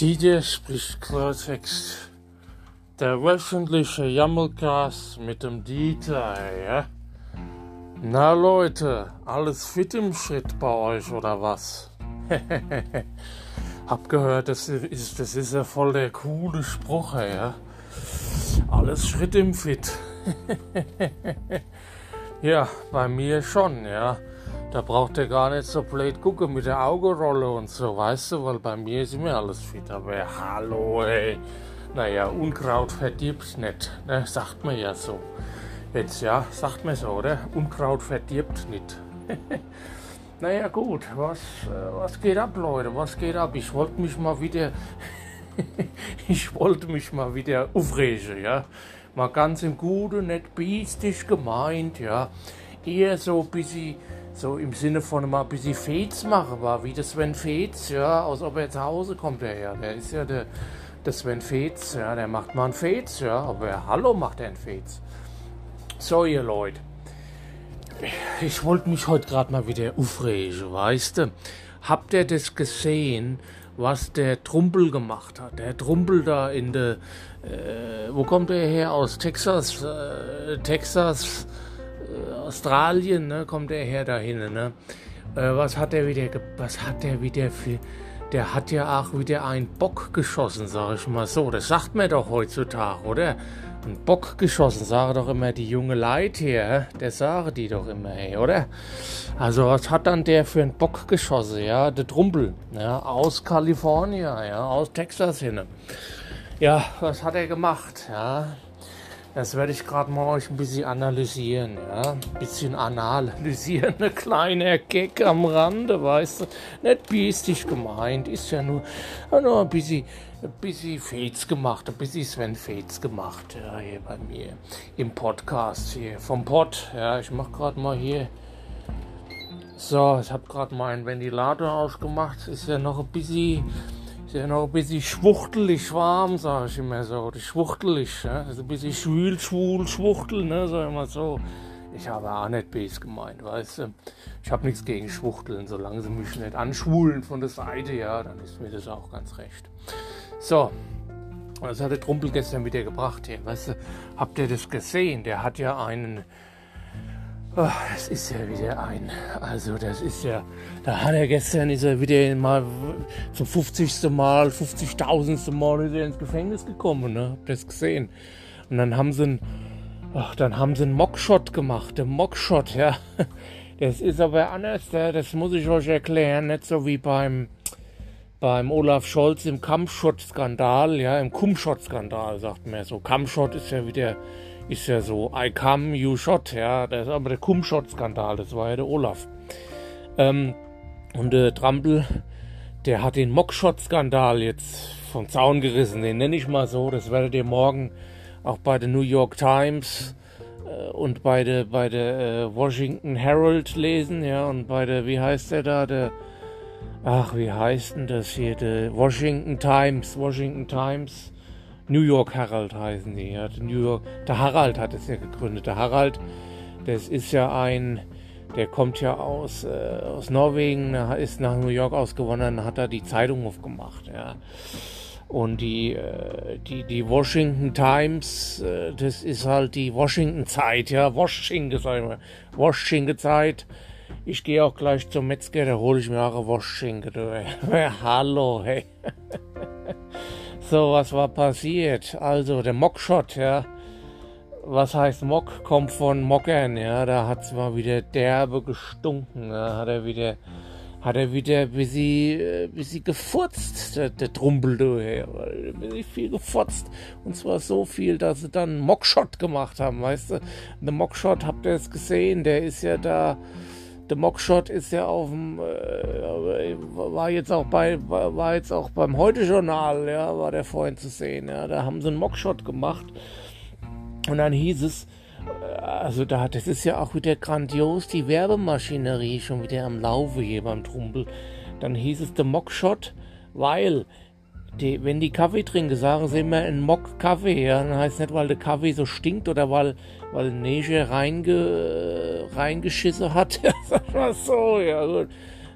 Didier spricht Klartext. Der wöchentliche Jammelcast mit dem Dieter, ja? Na Leute, alles fit im Schritt bei euch oder was? Hab gehört, das ist, das ist ja voll der coole Spruch, ja? Alles Schritt im Fit. ja, bei mir schon, ja. Da braucht er gar nicht so blöd gucken mit der Augenrolle und so, weißt du, weil bei mir ist immer alles fit. Aber hallo, ey. Naja, Unkraut verdirbt nicht, ne? sagt man ja so. Jetzt ja, sagt man so, oder? Unkraut verdirbt nicht. naja, gut, was, äh, was geht ab, Leute? Was geht ab? Ich wollte mich mal wieder. ich wollte mich mal wieder aufregen, ja. Mal ganz im Gute, nicht biestisch gemeint, ja. Eher so ein bisschen so im Sinne von mal ein bisschen Fets machen war, wie der Sven Fets, ja, aus ob er zu Hause kommt, der ja, der ist ja der, der Sven Fets, ja, der macht mal einen Fets, ja, aber hallo macht er einen Fets. So, ihr Leute, ich wollte mich heute gerade mal wieder aufregen, weißt du? Habt ihr das gesehen, was der Trumpel gemacht hat? Der Trumpel da in der, äh, wo kommt er her? Aus Texas, äh, Texas, Australien, ne, kommt er her dahin, ne? Äh, was hat er wieder, was hat er wieder für, der hat ja auch wieder einen Bock geschossen, sag ich mal so. Das sagt man doch heutzutage, oder? Ein Bock geschossen, sagen doch immer die junge Leute hier, der sagen die doch immer, hey, oder? Also was hat dann der für einen Bock geschossen, ja? Der Trumpel, ja, aus Kalifornien, ja, aus Texas hin. Ja, was hat er gemacht, ja? Das werde ich gerade mal euch ein bisschen analysieren, ja. Ein bisschen analysieren, ein kleiner Gag am Rande, weißt du. Nicht biestig gemeint, ist ja nur, nur ein bisschen, ein bisschen Fets gemacht, ein bisschen Sven Fets gemacht, ja, hier bei mir im Podcast hier, vom Pod, ja. Ich mach gerade mal hier. So, ich habe gerade meinen Ventilator ausgemacht, ist ja noch ein bisschen ist ja noch ein bisschen schwuchtelig warm, sag ich immer so. Oder schwuchtelig, ja? Also ein bisschen schwül, schwul, schwuchtel, ne? Sag ich mal so. Ich habe auch nicht bes gemeint, weißt du. Ich habe nichts gegen Schwuchteln, solange sie mich nicht anschwulen von der Seite, ja, dann ist mir das auch ganz recht. So, was hat der Trumpel gestern wieder gebracht hier? Weißt du, habt ihr das gesehen? Der hat ja einen Oh, das ist ja wieder ein. Also, das ist ja. Da hat er gestern ist er wieder mal zum 50. Mal, 50.000. Mal ist er ins Gefängnis gekommen, ne? Habt ihr das gesehen? Und dann haben sie einen. Ach, dann haben sie einen Mockshot gemacht, der Mockshot, ja. Das ist aber anders, das muss ich euch erklären, nicht so wie beim, beim Olaf Scholz im Kampfschott-Skandal, ja, im Kumschott-Skandal, sagt man ja so. Kampfschott ist ja wieder ist ja so, I come, you shot, ja, das ist aber der Cum-Shot-Skandal, das war ja der Olaf. Ähm, und der Trampel, der hat den Mockshot-Skandal jetzt vom Zaun gerissen, den nenne ich mal so, das werdet ihr morgen auch bei der New York Times äh, und bei der, bei der äh, Washington Herald lesen, ja, und bei der, wie heißt der da, der, ach, wie heißt denn das hier, der Washington Times, Washington Times, New York Herald heißen die. Ja. New York, der Harald hat es ja gegründet. Der Harald, das ist ja ein, der kommt ja aus, äh, aus Norwegen, ist nach New York ausgewandert, hat da die Zeitung aufgemacht. Ja. Und die, äh, die, die Washington Times, äh, das ist halt die Washington Zeit, ja, Washington, sag ich mal. Washington Zeit. Ich gehe auch gleich zum Metzger, da hole ich mir auch eine Washington. Hallo, hey. So, was war passiert? Also, der Mockshot, ja. Was heißt Mock? Kommt von Mockern, ja. Da hat es mal wieder derbe gestunken. Da hat er wieder, hat er wieder ein bisschen, äh, bisschen gefurzt, der, der Trumpel, du. Ein bisschen viel gefurzt. Und zwar so viel, dass sie dann Mockshot gemacht haben, weißt du. Der Mockshot, habt ihr es gesehen? Der ist ja da der Mockshot ist ja auf dem, äh, war jetzt auch bei, war jetzt auch beim Heute-Journal, ja, war der vorhin zu sehen, ja, da haben sie einen Mockshot gemacht und dann hieß es, äh, also da, das ist ja auch wieder grandios, die Werbemaschinerie schon wieder am Laufe hier beim Trumpel. Dann hieß es der Mockshot, weil die, wenn die Kaffee trinken, sagen sie immer ein Mock Kaffee. Ja? Dann heißt nicht, weil der Kaffee so stinkt oder weil, weil Neige reinge, reingeschissen hat. Sag mal so, ja gut.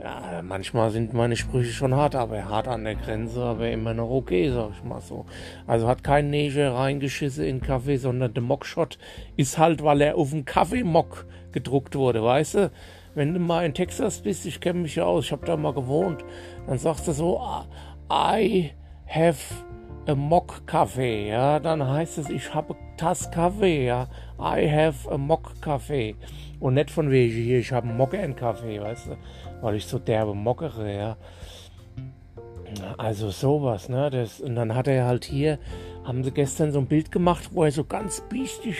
Ja, manchmal sind meine Sprüche schon hart, aber hart an der Grenze, aber immer noch okay, sag ich mal so. Also hat kein Neger reingeschissen in Kaffee, sondern der Mockshot ist halt, weil er auf dem Kaffeemock gedruckt wurde, weißt du? Wenn du mal in Texas bist, ich kenne mich ja aus, ich habe da mal gewohnt, dann sagst du so, I have a mock Kaffee, ja, dann heißt es, ich habe Tass Kaffee, ja, I have a mock Kaffee und nicht von wegen hier, ich habe einen Mockern Kaffee, weißt du, weil ich so derbe mockere, ja. Also sowas, ne? Das, und dann hat er halt hier, haben sie gestern so ein Bild gemacht, wo er so ganz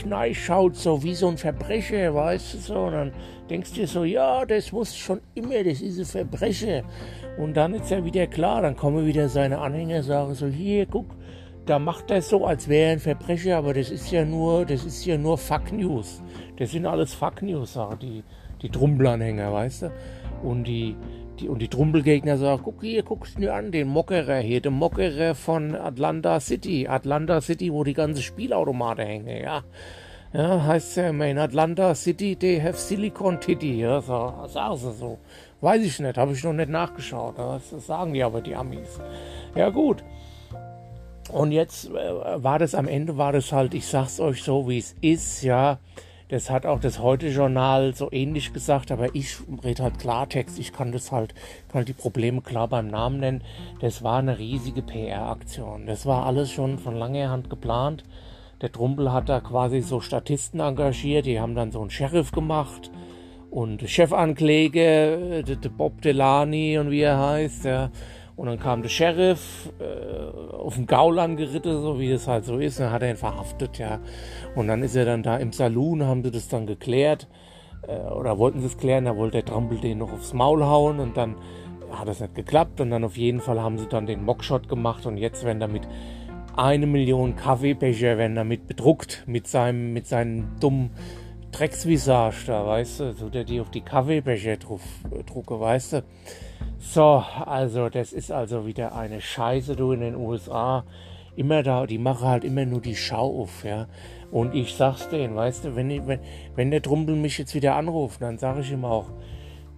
nein schaut, so wie so ein Verbrecher, weißt du so. Und dann denkst du dir so, ja, das wusste schon immer, das ist ein Verbrecher. Und dann ist er wieder klar, dann kommen wieder seine Anhänger, sagen so, hier, guck, da macht er so, als wäre er ein Verbrecher, aber das ist ja nur, das ist ja nur Fuck News. Das sind alles Fuck News, sagen die, die Trumpelanhänger, weißt du? Und die, die, und die Trumpelgegner sagen, guck hier, guckst du an, den Mockerer hier, den Mockerer von Atlanta City. Atlanta City, wo die ganzen Spielautomaten hängen, ja. Ja, heißt ja immer in Atlanta City, they have Silicon Titty, ja, so, sagen sie so. Weiß ich nicht, habe ich noch nicht nachgeschaut, das sagen die aber, die Amis. Ja, gut. Und jetzt äh, war das am Ende, war das halt, ich sag's euch so, wie es ist, ja. Das hat auch das Heute-Journal so ähnlich gesagt, aber ich rede halt Klartext. Ich kann das halt, kann halt die Probleme klar beim Namen nennen. Das war eine riesige PR-Aktion. Das war alles schon von langer Hand geplant. Der Trumpel hat da quasi so Statisten engagiert, die haben dann so einen Sheriff gemacht und Chefankläger, der Bob Delani und wie er heißt, ja. Und dann kam der Sheriff äh, auf dem Gaul angeritten, so wie das halt so ist. Dann hat er ihn verhaftet, ja. Und dann ist er dann da im Saloon, haben sie das dann geklärt. Äh, oder wollten sie es klären, da wollte der Trampel den noch aufs Maul hauen und dann hat das nicht geklappt. Und dann auf jeden Fall haben sie dann den Mockshot gemacht und jetzt werden damit eine Million Kaffeebecher werden damit bedruckt mit seinem, mit seinem dummen Drecksvisage da, weißt du, so der die auf die Kaffeebecher äh, drucke, weißt du. So, also das ist also wieder eine Scheiße, du in den USA. Immer da, die machen halt immer nur die Schau auf, ja. Und ich sag's denen, weißt du, wenn, wenn, wenn der Trumpel mich jetzt wieder anruft, dann sage ich ihm auch,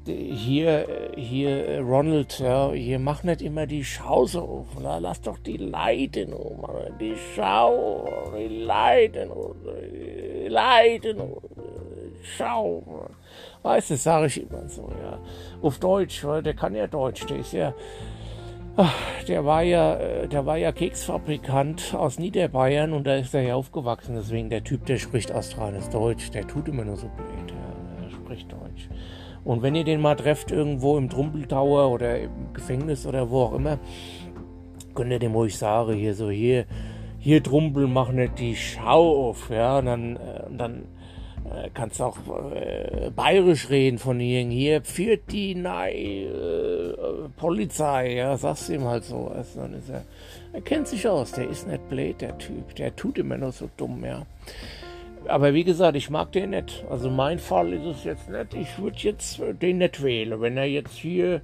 hier, hier, Ronald, ja, hier mach nicht immer die Schau so auf, na, lass doch die Leiden, oh Mann, die Schau, die Leiden, die Leiden, Schau. Weißt du, sage ich immer so, ja. Auf Deutsch, weil der kann ja Deutsch, der ist ja. Der war ja, äh, der war ja Keksfabrikant aus Niederbayern und da ist er ja aufgewachsen. Deswegen der Typ, der spricht australisches Deutsch, der tut immer nur so blöd. Der spricht Deutsch. Und wenn ihr den mal trefft irgendwo im Trumpeltower oder im Gefängnis oder wo auch immer, könnt ihr dem ruhig sagen, hier so, hier, hier Trumpel, mach nicht die Schau auf, ja, und dann, äh, und dann äh, kannst auch äh, bayerisch reden von hier, hier führt die Nei, äh, Polizei, ja, sagst ihm halt so. Also dann ist er, er kennt sich aus, der ist nicht blöd, der Typ, der tut immer noch so dumm, ja. Aber wie gesagt, ich mag den nicht. Also mein Fall ist es jetzt nicht. Ich würde jetzt den nicht wählen. Wenn er jetzt hier äh,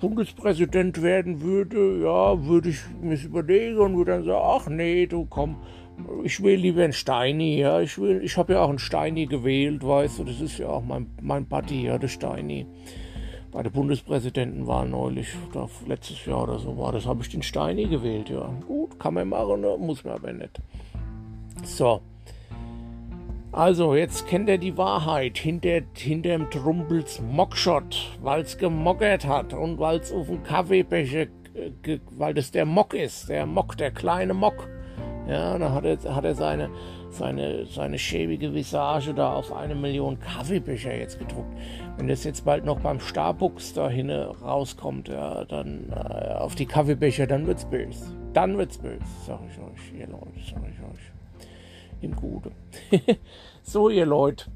Bundespräsident werden würde, ja, würde ich mir überlegen und würde dann sagen, ach nee, du komm, ich will lieber einen Steini, ja. Ich will, ich habe ja auch einen Steini gewählt, weißt du, das ist ja auch mein, mein Buddy, ja, der Steini. Bei der Bundespräsidentenwahl neulich, da, letztes Jahr oder so war das, habe ich den Steini gewählt, ja. Gut, kann man machen, ne? muss man aber nicht. So. Also, jetzt kennt er die Wahrheit hinter, dem Trumpels Mockshot, weil es gemockert hat und weil es auf dem Kaffeebecher, weil das der Mock ist, der Mock, der kleine Mock. Ja, da hat er, hat er seine, seine, seine schäbige Visage da auf eine Million Kaffeebecher jetzt gedruckt. Wenn das jetzt bald noch beim Starbucks da hin rauskommt, ja, dann äh, auf die Kaffeebecher, dann wird's böse. Dann wird's böse, sag ich euch, ihr Leute, sag ich euch. Im Gute. so, ihr Leute.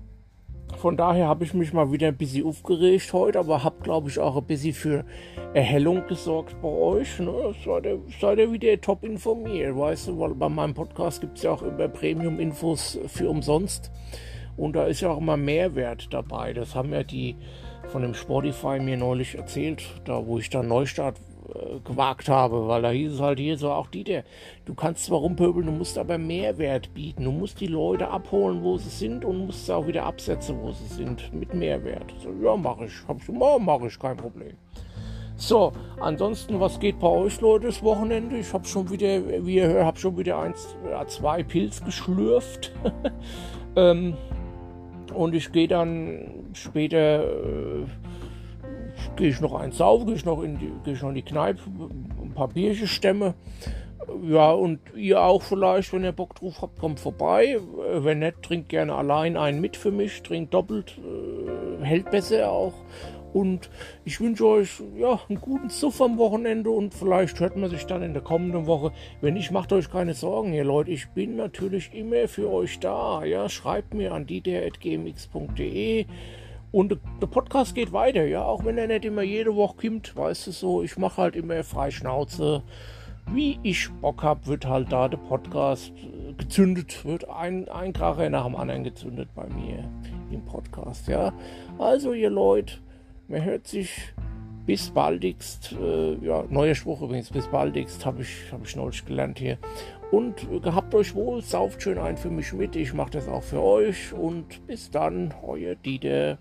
Von daher habe ich mich mal wieder ein bisschen aufgeregt heute, aber habe, glaube ich, auch ein bisschen für Erhellung gesorgt bei euch. Ne? Seid, ihr, seid ihr wieder top informiert, weißt du? Weil bei meinem Podcast gibt es ja auch immer Premium-Infos für umsonst. Und da ist ja auch immer Mehrwert dabei. Das haben ja die von dem Spotify mir neulich erzählt, da wo ich dann Neustart äh, gewagt habe, weil da hieß es halt hier so, auch Dieter, du kannst zwar rumpöbeln, du musst aber Mehrwert bieten. Du musst die Leute abholen, wo sie sind und musst sie auch wieder absetzen, wo sie sind, mit Mehrwert. So, ja, mache ich. Hab ich oh, mache ich, kein Problem. So, ansonsten, was geht bei euch, Leute, das Wochenende? Ich habe schon wieder, wie ihr hört, habe schon wieder eins, zwei Pilz geschlürft. ähm, und ich gehe dann später, äh, gehe ich noch eins saufen, gehe ich noch in die, gehe ich noch in die Kneipe, ein paar Bierchen stemme. Ja, und ihr auch vielleicht, wenn ihr Bock drauf habt, kommt vorbei. Wenn nicht, trinkt gerne allein einen mit für mich, trinkt doppelt, äh, hält besser auch. Und ich wünsche euch ja, einen guten Suff am Wochenende und vielleicht hört man sich dann in der kommenden Woche. Wenn nicht, macht euch keine Sorgen hier, Leute. Ich bin natürlich immer für euch da. Ja, schreibt mir an dieter.gmx.de. Und der Podcast geht weiter, ja, auch wenn er nicht immer jede Woche kommt, weißt du so, ich mache halt immer frei Schnauze. Wie ich Bock habe, wird halt da der Podcast äh, gezündet, wird ein, ein Kracher nach dem anderen gezündet bei mir im Podcast, ja. Also ihr Leute, man hört sich bis baldigst. Äh, ja, neuer Spruch übrigens, bis baldigst habe ich, hab ich neulich gelernt hier. Und gehabt euch wohl, sauft schön ein für mich mit. Ich mache das auch für euch. Und bis dann, euer Dieter.